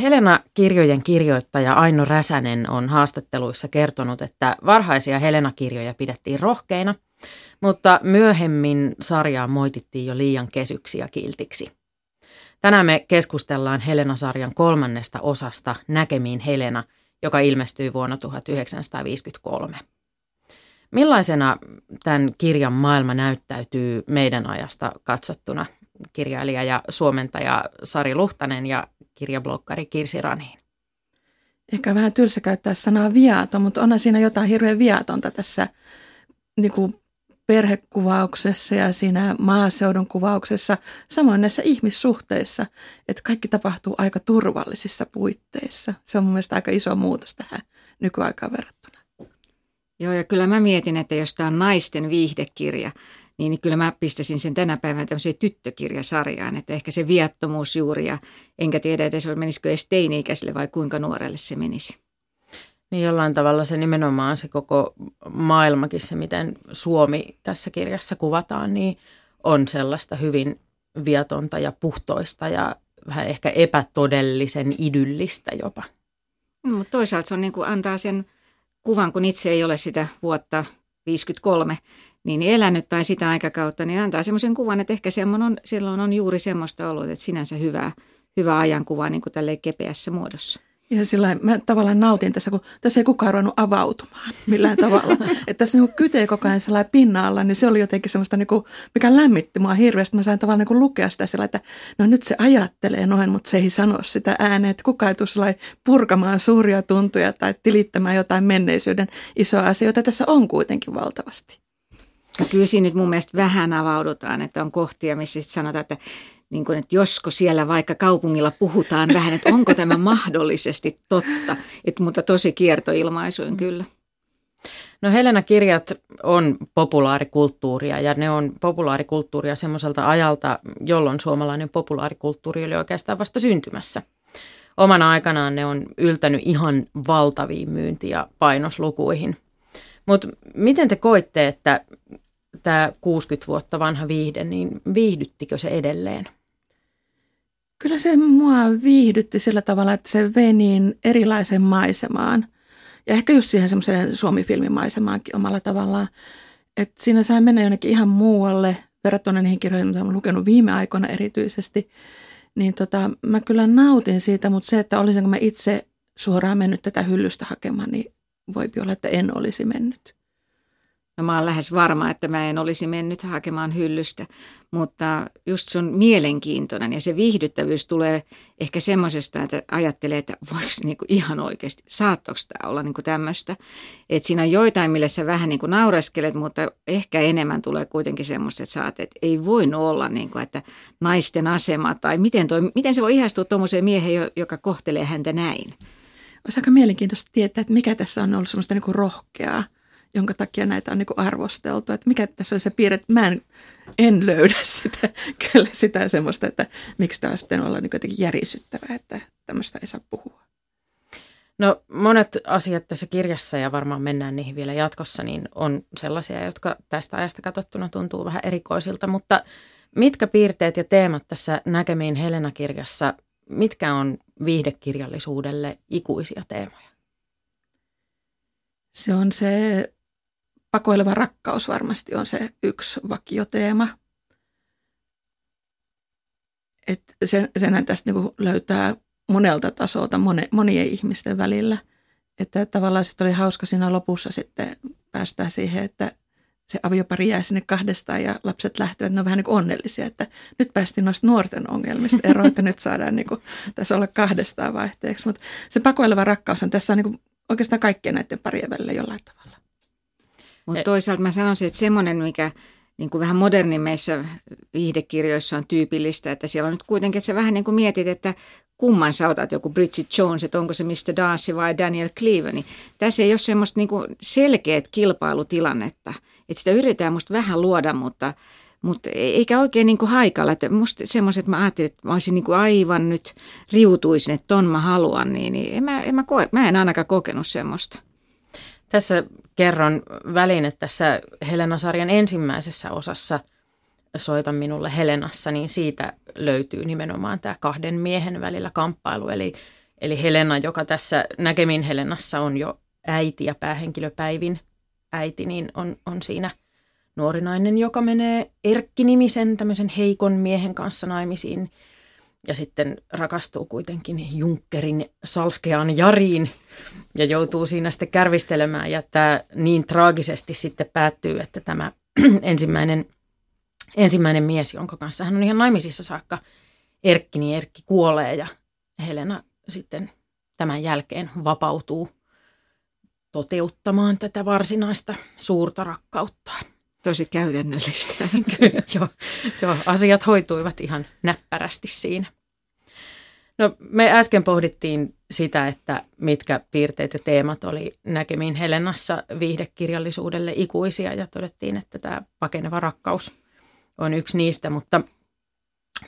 Helena-kirjojen kirjoittaja Aino Räsänen on haastatteluissa kertonut, että varhaisia Helena-kirjoja pidettiin rohkeina, mutta myöhemmin sarjaa moitittiin jo liian kesyksi ja kiltiksi. Tänään me keskustellaan Helena-sarjan kolmannesta osasta Näkemiin Helena, joka ilmestyi vuonna 1953. Millaisena tämän kirjan maailma näyttäytyy meidän ajasta katsottuna? Kirjailija ja suomentaja Sari Luhtanen ja kirjablokkari Kirsi Raniin. Ehkä vähän tylsä käyttää sanaa viaton, mutta onhan siinä jotain hirveän viatonta tässä niin kuin perhekuvauksessa ja siinä maaseudun kuvauksessa, samoin näissä ihmissuhteissa, että kaikki tapahtuu aika turvallisissa puitteissa. Se on mun mielestä aika iso muutos tähän nykyaikaan verrattuna. Joo, ja kyllä mä mietin, että jos tämä on naisten viihdekirja, niin, niin kyllä mä pistäisin sen tänä päivänä tämmöiseen tyttökirjasarjaan, että ehkä se viattomuus juuri, ja enkä tiedä edes, menisikö edes teini-ikäiselle vai kuinka nuorelle se menisi. Niin jollain tavalla se nimenomaan se koko maailmakin, se miten Suomi tässä kirjassa kuvataan, niin on sellaista hyvin viatonta ja puhtoista ja vähän ehkä epätodellisen idyllistä jopa. No, mutta toisaalta se on niin kuin antaa sen kuvan, kun itse ei ole sitä vuotta 53 niin elänyt tai sitä aikakautta, niin antaa semmoisen kuvan, että ehkä on, silloin on juuri semmoista ollut, että sinänsä hyvää, hyvä ajankuva niin kuin kepeässä muodossa. Ja sillä mä tavallaan nautin tässä, kun tässä ei kukaan ruvennut avautumaan millään tavalla. että tässä niin kytee koko ajan sellainen pinnalla, niin se oli jotenkin semmoista, niin kuin, mikä lämmitti mua hirveästi. Mä sain tavallaan niin kuin lukea sitä sillä, että no nyt se ajattelee noin, mutta se ei sano sitä ääneen. Että kukaan ei tule purkamaan suuria tuntuja tai tilittämään jotain menneisyyden isoa asioita. Tässä on kuitenkin valtavasti. Kyllä siinä nyt mun mielestä vähän avaudutaan, että on kohtia, missä sanotaan, että niin kuin, että josko siellä vaikka kaupungilla puhutaan vähän, että onko tämä mahdollisesti totta, että, mutta tosi kiertoilmaisuin kyllä. No Helena-kirjat on populaarikulttuuria ja ne on populaarikulttuuria semmoiselta ajalta, jolloin suomalainen populaarikulttuuri oli oikeastaan vasta syntymässä. Omana aikanaan ne on yltänyt ihan valtaviin myynti- ja painoslukuihin. Mutta miten te koitte, että tämä 60 vuotta vanha viihde, niin viihdyttikö se edelleen? Kyllä se mua viihdytti sillä tavalla, että se vei niin erilaisen maisemaan. Ja ehkä just siihen semmoiseen Suomi-filmimaisemaankin omalla tavallaan. Että siinä sai mennä jonnekin ihan muualle verrattuna niihin kirjoihin, mitä olen lukenut viime aikoina erityisesti. Niin tota, mä kyllä nautin siitä, mutta se, että olisinko mä itse suoraan mennyt tätä hyllystä hakemaan, niin voipi olla, että en olisi mennyt. No mä oon lähes varma, että mä en olisi mennyt hakemaan hyllystä, mutta just se on mielenkiintoinen ja se viihdyttävyys tulee ehkä semmoisesta, että ajattelee, että voisi niinku ihan oikeasti, saattoiko tämä olla niinku tämmöistä. Että siinä on joitain, millä sä vähän niinku naureskelet, mutta ehkä enemmän tulee kuitenkin semmoista, että saat, että ei voi olla, niinku, että naisten asema tai miten, toi, miten se voi ihastua tuommoiseen miehen, joka kohtelee häntä näin. Olisi aika mielenkiintoista tietää, että mikä tässä on ollut semmoista niinku rohkeaa jonka takia näitä on niin arvosteltu. Että mikä tässä on se piirre, että mä en, en löydä sitä, kyllä sitä semmoista, että miksi tämä olisi pitänyt olla niin jotenkin järisyttävää, että tämmöistä ei saa puhua. No monet asiat tässä kirjassa ja varmaan mennään niihin vielä jatkossa, niin on sellaisia, jotka tästä ajasta katsottuna tuntuu vähän erikoisilta, mutta mitkä piirteet ja teemat tässä näkemiin Helena-kirjassa, mitkä on viihdekirjallisuudelle ikuisia teemoja? Se on se pakoileva rakkaus varmasti on se yksi vakioteema. Et sen, senhän tästä niinku löytää monelta tasolta mone, monien ihmisten välillä. Että tavallaan sitten oli hauska siinä lopussa sitten päästä siihen, että se aviopari jää sinne kahdestaan ja lapset lähtevät, ne on vähän niin kuin onnellisia, että nyt päästiin noista nuorten ongelmista eroon, että nyt saadaan niin kuin, tässä olla kahdestaan vaihteeksi. Mutta se pakoileva rakkaus on tässä on niin kuin oikeastaan kaikkien näiden parien välillä jollain tavalla. Mutta toisaalta mä sanoisin, että semmoinen, mikä niin kuin vähän modernimmeissa viihdekirjoissa on tyypillistä, että siellä on nyt kuitenkin, että sä vähän niin kuin mietit, että kumman sä otat, joku Bridget Jones, että onko se Mr. Darcy vai Daniel Cleaver, niin tässä ei ole semmoista niin kuin selkeät kilpailutilannetta. Että sitä yritetään musta vähän luoda, mutta, mutta eikä oikein niin kuin haikalla. Että musta semmoiset, että mä ajattelin, että mä olisin niin kuin aivan nyt riutuisin, että ton mä haluan, niin, niin en, mä, en mä, koe, mä en ainakaan kokenut semmoista. Tässä kerron välin, että tässä Helena-sarjan ensimmäisessä osassa Soita minulle Helenassa, niin siitä löytyy nimenomaan tämä kahden miehen välillä kamppailu. Eli, Eli Helena, joka tässä näkemin Helenassa on jo äiti ja päähenkilöpäivin äiti, niin on, on siinä nuori nainen, joka menee Erkki-nimisen tämmöisen heikon miehen kanssa naimisiin ja sitten rakastuu kuitenkin Junckerin salskeaan Jariin ja joutuu siinä sitten kärvistelemään ja tämä niin traagisesti sitten päättyy, että tämä ensimmäinen, ensimmäinen mies, jonka kanssa hän on ihan naimisissa saakka, Erkki, niin Erkki kuolee ja Helena sitten tämän jälkeen vapautuu toteuttamaan tätä varsinaista suurta rakkauttaan. Tosi käytännöllistä. Kyllä, joo, joo, asiat hoituivat ihan näppärästi siinä. No, me äsken pohdittiin sitä, että mitkä piirteet ja teemat oli näkemiin Helenassa viihdekirjallisuudelle ikuisia ja todettiin, että tämä pakeneva rakkaus on yksi niistä, mutta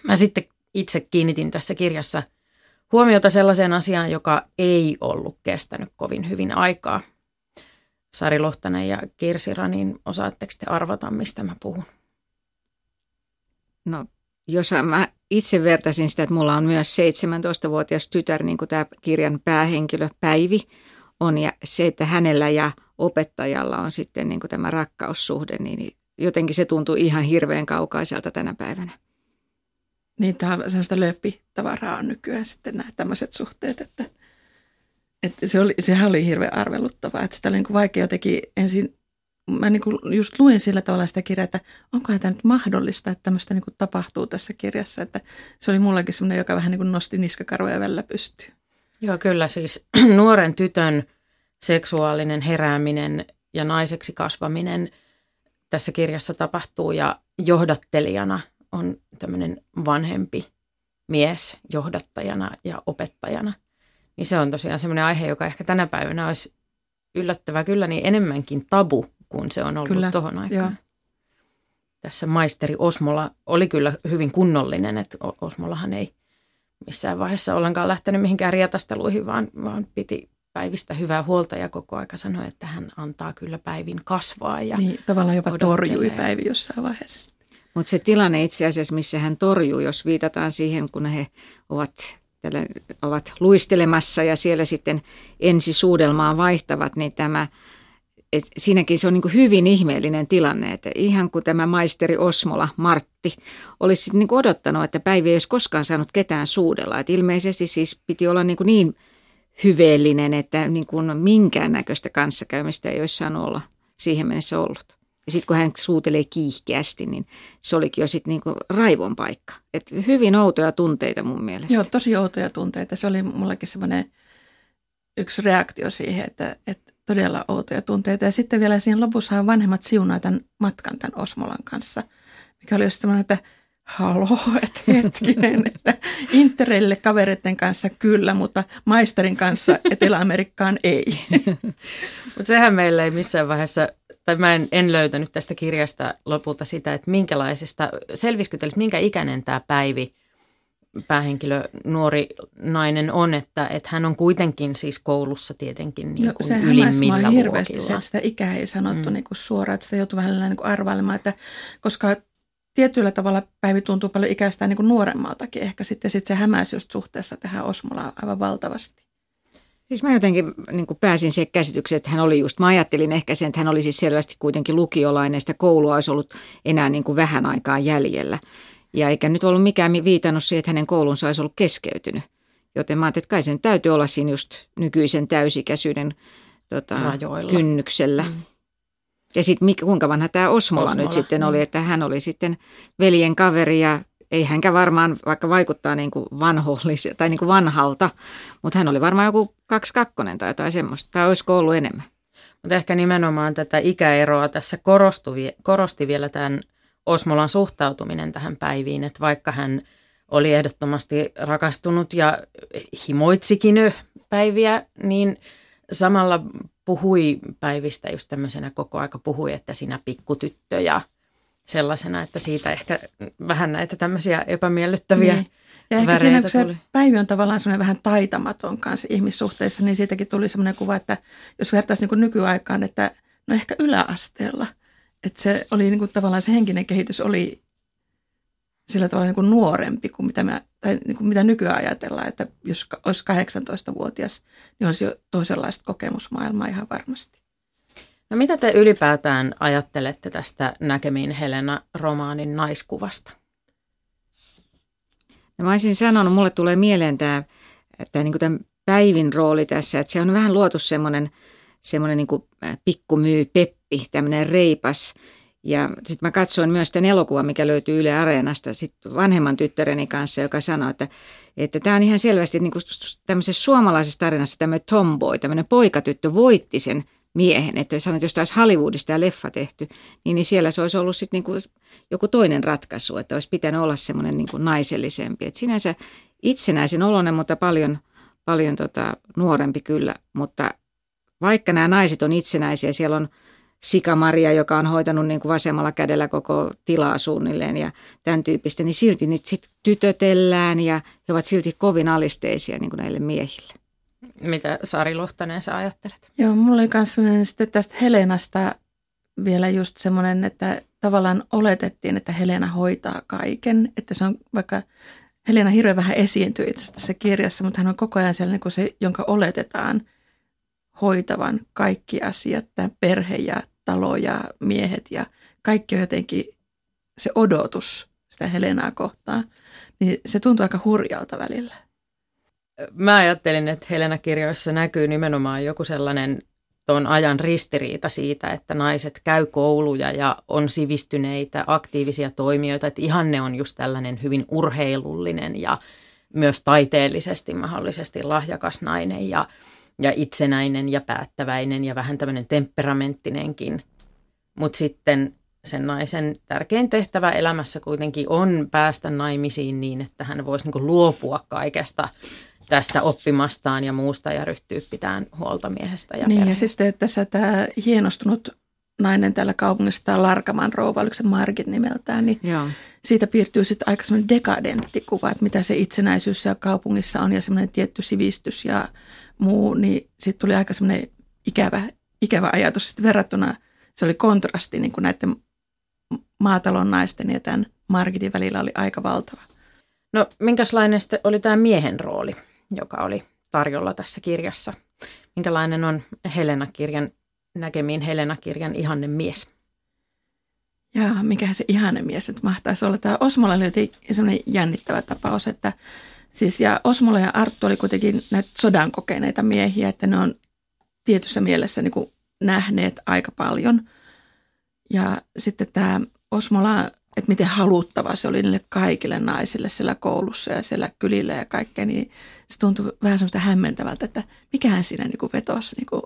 mä sitten itse kiinnitin tässä kirjassa huomiota sellaiseen asiaan, joka ei ollut kestänyt kovin hyvin aikaa. Sari Lohtanen ja Kirsi Ranin, osaatteko te arvata, mistä mä puhun? No, jos mä itse vertaisin sitä, että mulla on myös 17-vuotias tytär, niin kuin tämä kirjan päähenkilö Päivi on, ja se, että hänellä ja opettajalla on sitten niin kuin tämä rakkaussuhde, niin jotenkin se tuntuu ihan hirveän kaukaiselta tänä päivänä. Niin, tämä on sellaista löppitavaraa on nykyään sitten nämä tämmöiset suhteet, että, että se oli, sehän oli hirveän arveluttavaa, että sitä oli niin kuin vaikea jotenkin ensin, mä niin kuin just luin sillä tavalla sitä kirjaa, että onkohan tämä nyt mahdollista, että tämmöistä niin kuin tapahtuu tässä kirjassa, että se oli mullakin semmoinen, joka vähän niin kuin nosti niskakarvoja välillä pystyyn. Joo, kyllä siis nuoren tytön seksuaalinen herääminen ja naiseksi kasvaminen tässä kirjassa tapahtuu ja johdattelijana on tämmöinen vanhempi mies johdattajana ja opettajana. Niin se on tosiaan semmoinen aihe, joka ehkä tänä päivänä olisi yllättävä kyllä niin enemmänkin tabu kuin se on ollut tuohon aikaan. Joo. Tässä maisteri Osmola oli kyllä hyvin kunnollinen, että Osmolahan ei missään vaiheessa ollenkaan lähtenyt mihinkään rietasteluihin, vaan, vaan piti päivistä hyvää huolta ja koko aika sanoi, että hän antaa kyllä päivin kasvaa. Ja niin, tavallaan jopa torjui päivi jossain vaiheessa. Mutta se tilanne itse asiassa, missä hän torjuu, jos viitataan siihen, kun he ovat, tällä, ovat luistelemassa ja siellä sitten ensi suudelmaan vaihtavat, niin tämä, et siinäkin se on niin hyvin ihmeellinen tilanne, että ihan kuin tämä maisteri Osmola, Martti, olisi niin odottanut, että Päivi ei olisi koskaan saanut ketään suudella. Et ilmeisesti siis piti olla niin, niin hyveellinen, että niin kuin minkäännäköistä kanssakäymistä ei olisi saanut olla siihen mennessä ollut. Ja sitten kun hän suutelee kiihkeästi, niin se olikin jo sitten niinku raivon paikka. Et hyvin outoja tunteita mun mielestä. Joo, tosi outoja tunteita. Se oli mullekin semmoinen yksi reaktio siihen, että, että todella outoja tunteita. Ja sitten vielä siinä lopussa vanhemmat siunaa tämän matkan tämän Osmolan kanssa, mikä oli just semmoinen, että haloo, että hetkinen, että Interelle kavereiden kanssa kyllä, mutta maisterin kanssa Etelä-Amerikkaan ei. mutta sehän meillä ei missään vaiheessa tai mä en, en löytänyt tästä kirjasta lopulta sitä, että minkälaisesta, selvisikö minkä ikäinen tämä Päivi, päähenkilö, nuori nainen on, että, että hän on kuitenkin siis koulussa tietenkin niin kuin no, se ylimmillä hirveästi se, että sitä ikää ei sanottu mm. niin kuin suoraan, että sitä joutuu vähän niin kuin arvailemaan, että koska tietyllä tavalla Päivi tuntuu paljon ikäistään niin kuin nuoremmaltakin ehkä sitten, sitten se hämäisi just suhteessa tähän Osmolaan aivan valtavasti. Siis mä jotenkin niin pääsin siihen käsitykseen, että hän oli just, mä ajattelin ehkä sen, että hän oli siis selvästi kuitenkin lukiolainen, sitä koulua olisi ollut enää niin kuin vähän aikaa jäljellä. Ja eikä nyt ollut mikään viitannut siihen, että hänen koulunsa olisi ollut keskeytynyt. Joten mä ajattelin, että kai sen täytyy olla siinä just nykyisen täysikäisyyden tota, kynnyksellä. Mm. Ja sitten kuinka vanha tämä Osmola, Osmola nyt sitten oli, että hän oli sitten veljen kaveri ja ei hänkä varmaan, vaikka vaikuttaa niin kuin vanhollis, tai niin kuin vanhalta, mutta hän oli varmaan joku kaksi kakkonen tai jotain semmoista, tai olisiko ollut enemmän. Mutta ehkä nimenomaan tätä ikäeroa tässä korosti, korosti vielä tämän Osmolan suhtautuminen tähän päiviin, että vaikka hän oli ehdottomasti rakastunut ja himoitsikin päiviä, niin samalla puhui päivistä just tämmöisenä koko aika puhui, että sinä pikkutyttö ja – sellaisena, että siitä ehkä vähän näitä tämmöisiä epämiellyttäviä niin. Ja ehkä siinä, kun se tuli. Päivi on tavallaan semmoinen vähän taitamaton kanssa ihmissuhteissa, niin siitäkin tuli semmoinen kuva, että jos vertaisi niin nykyaikaan, että no ehkä yläasteella, että se oli niin kuin tavallaan se henkinen kehitys oli sillä tavalla niin kuin nuorempi kuin mitä me tai niin kuin mitä nykyään ajatellaan, että jos olisi 18-vuotias, niin olisi jo toisenlaista kokemusmaailmaa ihan varmasti. No mitä te ylipäätään ajattelette tästä Näkemiin Helena-romaanin naiskuvasta? No mä olisin sanonut, mulle tulee mieleen tämä, tämä, niin tämän Päivin rooli tässä, että se on vähän luotu semmoinen, semmoinen niin pikkumyy Peppi, tämmöinen reipas. Ja sitten mä katsoin myös tämän elokuvan, mikä löytyy Yle Areenasta sit vanhemman tyttäreni kanssa, joka sanoi, että että tämä on ihan selvästi niin kuin tämmöisessä suomalaisessa tarinassa tämmöinen tomboy, tämmöinen poikatyttö voitti sen miehen. Että sanoit, jos taas Hollywoodista tämä leffa tehty, niin, niin siellä se olisi ollut sitten niin joku toinen ratkaisu, että olisi pitänyt olla semmoinen niin naisellisempi. Että sinänsä itsenäisen oloinen, mutta paljon, paljon tota, nuorempi kyllä. Mutta vaikka nämä naiset on itsenäisiä, siellä on Sika Maria, joka on hoitanut niin kuin vasemmalla kädellä koko tilaa suunnilleen ja tämän tyyppistä, niin silti niitä sit tytötellään ja he ovat silti kovin alisteisia niin kuin näille miehille. Mitä Sari Luhtanen sä ajattelet? Joo, mulla oli myös sitten tästä Helenasta vielä just semmoinen, että tavallaan oletettiin, että Helena hoitaa kaiken. Että se on vaikka Helena hirveän vähän esiintyy itse tässä kirjassa, mutta hän on koko ajan sellainen kuin se, jonka oletetaan hoitavan kaikki asiat, tämä perhe ja talo ja miehet ja kaikki on jotenkin se odotus sitä Helenaa kohtaan. Niin se tuntuu aika hurjalta välillä mä ajattelin, että Helena-kirjoissa näkyy nimenomaan joku sellainen tuon ajan ristiriita siitä, että naiset käy kouluja ja on sivistyneitä, aktiivisia toimijoita. Että ihanne on just tällainen hyvin urheilullinen ja myös taiteellisesti mahdollisesti lahjakas nainen ja, ja itsenäinen ja päättäväinen ja vähän tämmöinen temperamenttinenkin. Mutta sitten sen naisen tärkein tehtävä elämässä kuitenkin on päästä naimisiin niin, että hän voisi niin luopua kaikesta tästä oppimastaan ja muusta ja ryhtyy pitämään huolta miehestä ja Niin perheestä. ja sitten tässä tämä hienostunut nainen täällä kaupungissa, tämä Larkaman rouva, oliko se Margit nimeltään, niin Joo. siitä piirtyy sitten aika semmoinen dekadentti kuva, että mitä se itsenäisyys siellä kaupungissa on ja semmoinen tietty sivistys ja muu, niin sitten tuli aika semmoinen ikävä, ikävä ajatus sitten verrattuna, se oli kontrasti niin kuin näiden maatalon naisten ja tämän Margitin välillä oli aika valtava. No minkälainen oli tämä miehen rooli? Joka oli tarjolla tässä kirjassa. Minkälainen on Helena-kirjan, näkemiin Helena-kirjan ihanne mies? Ja mikä se ihanne mies nyt mahtaisi olla. Tämä Osmola oli sellainen jännittävä tapaus, että siis ja Osmola ja Arttu oli kuitenkin näitä sodan kokeneita miehiä, että ne on tietyssä mielessä niin kuin nähneet aika paljon. Ja sitten tämä Osmola että miten haluttava se oli niille kaikille naisille siellä koulussa ja siellä kylillä ja kaikkea, niin se tuntui vähän semmoista hämmentävältä, että mikähän siinä niin vetosi, niin kuin,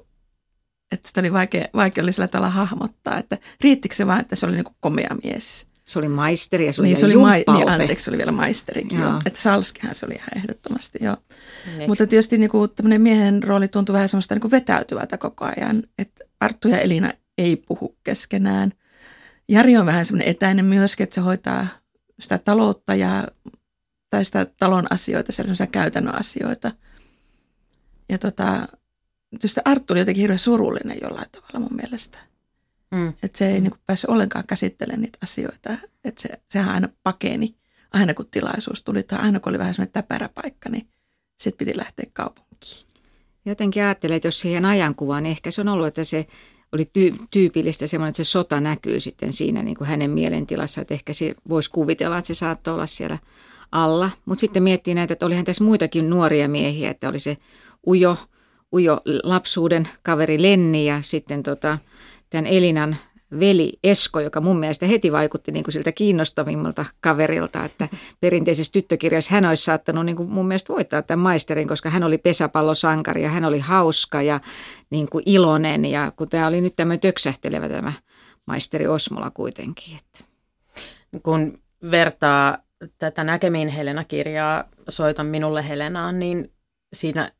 että sitä oli vaikea, vaikea oli sillä tavalla hahmottaa, että riittikö se vaan, että se oli niin kuin komea mies. Se oli maisteri ja se oli, niin, se oli ma- niin, anteeksi, se oli vielä maisterikin, joo. Että Salskihan se oli ihan ehdottomasti, joo. Next. Mutta tietysti niin kuin, tämmöinen miehen rooli tuntui vähän semmoista niin kuin vetäytyvältä koko ajan, että Arttu ja Elina ei puhu keskenään – Jari on vähän semmoinen etäinen myöskin, että se hoitaa sitä taloutta ja, tai sitä talon asioita, sellaisia käytännön asioita. Ja tota, tietysti Arttu oli jotenkin hirveän surullinen jollain tavalla mun mielestä. Mm. Että se ei mm. niin päässyt ollenkaan käsittelemään niitä asioita. Että se, sehän aina pakeni, aina kun tilaisuus tuli tai aina kun oli vähän semmoinen täpärä paikka, niin sitten piti lähteä kaupunkiin. Jotenkin ajattelee, että jos siihen ajankuvaan, niin ehkä se on ollut, että se oli tyy- tyypillistä semmoinen, että se sota näkyy sitten siinä niin kuin hänen mielentilassa, että ehkä se voisi kuvitella, että se saattoi olla siellä alla. Mutta sitten miettii näitä, että olihan tässä muitakin nuoria miehiä, että oli se ujo, ujo lapsuuden kaveri Lenni ja sitten tota, tämän Elinan veli Esko, joka mun mielestä heti vaikutti niin kuin siltä kiinnostavimmalta kaverilta, että perinteisessä tyttökirjassa hän olisi saattanut niin kuin mun mielestä voittaa tämän maisterin, koska hän oli pesäpallosankari ja hän oli hauska ja niin kuin iloinen ja kun tämä oli nyt tämmöinen töksähtelevä tämä maisteri Osmola kuitenkin. Että. Kun vertaa tätä Näkemiin Helena-kirjaa Soita minulle Helenaan, niin siinä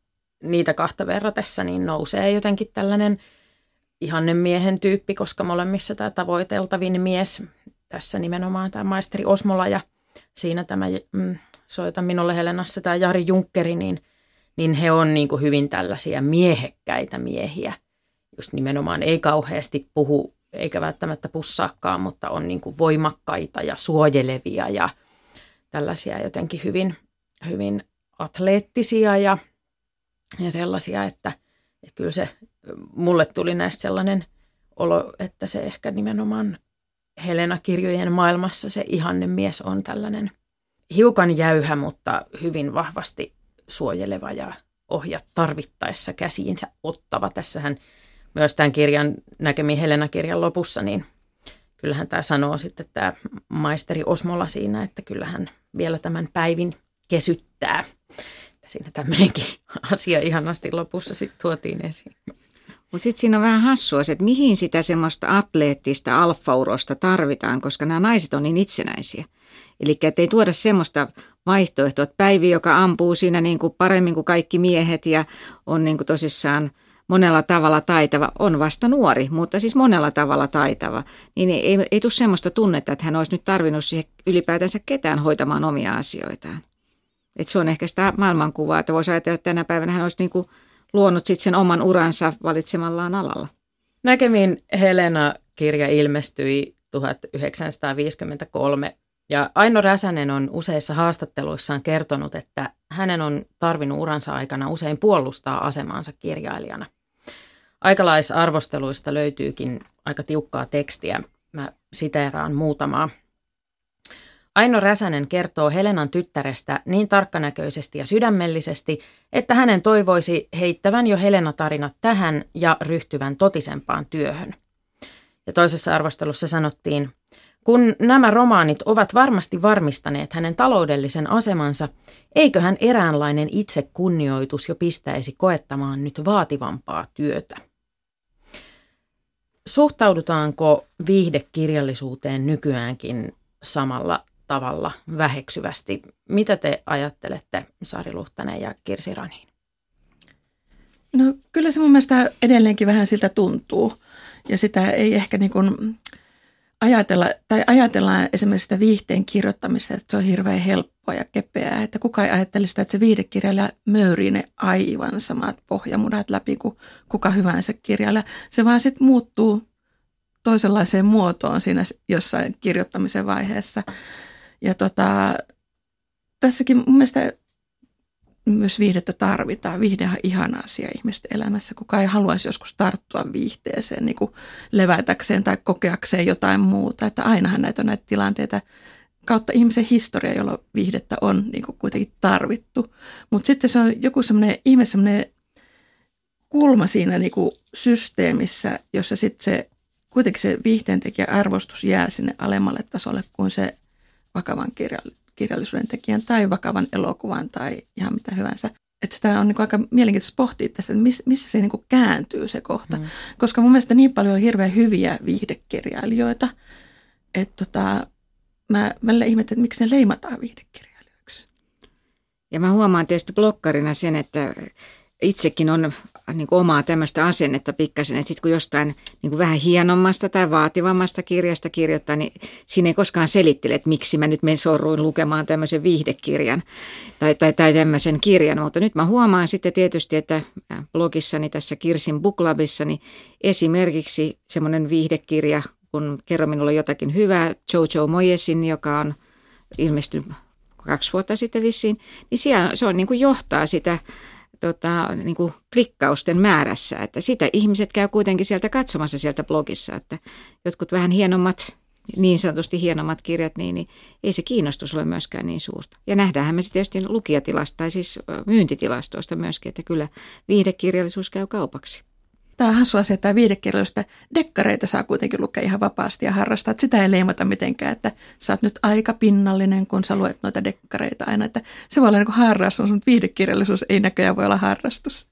niitä kahta verratessa niin nousee jotenkin tällainen – ihanne miehen tyyppi, koska molemmissa tämä tavoiteltavin mies, tässä nimenomaan tämä maisteri Osmola ja siinä tämä mm, Soita minulle Helenassa tämä Jari Junkkeri, niin, niin he on niin kuin hyvin tällaisia miehekkäitä miehiä. Just nimenomaan ei kauheasti puhu eikä välttämättä pussaakaan, mutta on niin kuin voimakkaita ja suojelevia ja tällaisia jotenkin hyvin, hyvin atleettisia ja, ja sellaisia, että, että kyllä se mulle tuli näistä sellainen olo, että se ehkä nimenomaan Helena-kirjojen maailmassa se ihanne mies on tällainen hiukan jäyhä, mutta hyvin vahvasti suojeleva ja ohja tarvittaessa käsiinsä ottava. Tässähän myös tämän kirjan näkemi Helena-kirjan lopussa, niin kyllähän tämä sanoo sitten tämä maisteri Osmola siinä, että kyllähän vielä tämän päivin kesyttää. Siinä tämmöinenkin asia ihanasti lopussa sitten tuotiin esiin. Mutta sitten siinä on vähän hassua se, että mihin sitä semmoista atleettista alfaurosta tarvitaan, koska nämä naiset on niin itsenäisiä. Eli ei tuoda semmoista vaihtoehtoa, että Päivi, joka ampuu siinä niin kuin paremmin kuin kaikki miehet ja on niin kuin tosissaan monella tavalla taitava, on vasta nuori, mutta siis monella tavalla taitava, niin ei, ei, ei tule semmoista tunnetta, että hän olisi nyt tarvinnut siihen ylipäätänsä ketään hoitamaan omia asioitaan. Et se on ehkä sitä maailmankuvaa, että voisi ajatella, että tänä päivänä hän olisi niin kuin luonut sitten sen oman uransa valitsemallaan alalla. Näkemiin Helena-kirja ilmestyi 1953 ja Aino Räsänen on useissa haastatteluissaan kertonut, että hänen on tarvinnut uransa aikana usein puolustaa asemaansa kirjailijana. Aikalaisarvosteluista löytyykin aika tiukkaa tekstiä. Mä siteeraan muutamaa. Aino Räsänen kertoo Helenan tyttärestä niin tarkkanäköisesti ja sydämellisesti, että hänen toivoisi heittävän jo Helena-tarinat tähän ja ryhtyvän totisempaan työhön. Ja toisessa arvostelussa sanottiin, kun nämä romaanit ovat varmasti varmistaneet hänen taloudellisen asemansa, eiköhän eräänlainen itsekunnioitus jo pistäisi koettamaan nyt vaativampaa työtä. Suhtaudutaanko viihdekirjallisuuteen nykyäänkin samalla tavalla väheksyvästi? Mitä te ajattelette, Sari Luhtanen ja Kirsi Raniin? No kyllä se mun mielestä edelleenkin vähän siltä tuntuu. Ja sitä ei ehkä niin kuin ajatella, tai ajatellaan esimerkiksi sitä viihteen kirjoittamista, että se on hirveän helppoa ja kepeää, että kuka ei ajattele sitä, että se viihdekirjailija möyrii ne aivan samat pohjamudat läpi kuin kuka hyvänsä kirjailija. Se vaan sitten muuttuu toisenlaiseen muotoon siinä jossain kirjoittamisen vaiheessa. Ja tota, tässäkin mun mielestä myös viihdettä tarvitaan. Viihde on ihana asia ihmisten elämässä. Kuka ei haluaisi joskus tarttua viihteeseen niin kuin levätäkseen tai kokeakseen jotain muuta. Että ainahan näitä on näitä tilanteita kautta ihmisen historia, jolla viihdettä on niin kuin kuitenkin tarvittu. Mutta sitten se on joku semmoinen ihme semmoinen kulma siinä niin kuin systeemissä, jossa sitten se kuitenkin se viihteentekijä arvostus jää sinne alemmalle tasolle kuin se vakavan kirjallisuuden tekijän tai vakavan elokuvan tai ihan mitä hyvänsä. Että sitä on niin aika mielenkiintoista pohtia tästä, että missä se niin kääntyy se kohta. Mm. Koska mun mielestä niin paljon on hirveän hyviä viihdekirjailijoita, että tota, mä välillä ihmettelen, että miksi ne leimataan viihdekirjailijoiksi. Ja mä huomaan tietysti blokkarina sen, että itsekin on niin kuin omaa tämmöistä asennetta pikkasen, että sitten kun jostain niin kuin vähän hienommasta tai vaativammasta kirjasta kirjoittaa, niin siinä ei koskaan selittele, että miksi mä nyt menen sorruin lukemaan tämmöisen viihdekirjan tai, tai, tai tämmöisen kirjan. Mutta nyt mä huomaan sitten tietysti, että blogissani tässä Kirsin Booklabissa, niin esimerkiksi semmoinen viihdekirja, kun kerro minulle jotakin hyvää, Jojo Moyesin, joka on ilmestynyt kaksi vuotta sitten vissiin, niin siellä se on niin kuin johtaa sitä tota, niin kuin klikkausten määrässä. Että sitä ihmiset käy kuitenkin sieltä katsomassa sieltä blogissa, että jotkut vähän hienommat, niin sanotusti hienommat kirjat, niin, niin ei se kiinnostus ole myöskään niin suurta. Ja nähdäänhän me sitten tietysti lukijatilasta tai siis myyntitilastoista myöskin, että kyllä viihdekirjallisuus käy kaupaksi. Tämä on hassu asia, että viidekirjallisuutta dekkareita saa kuitenkin lukea ihan vapaasti ja harrastaa. Että sitä ei leimata mitenkään, että sä oot nyt aika pinnallinen, kun sä luet noita dekkareita aina. Että se voi olla niin kuin harrastus, mutta viidekirjallisuus ei näköjään voi olla harrastus.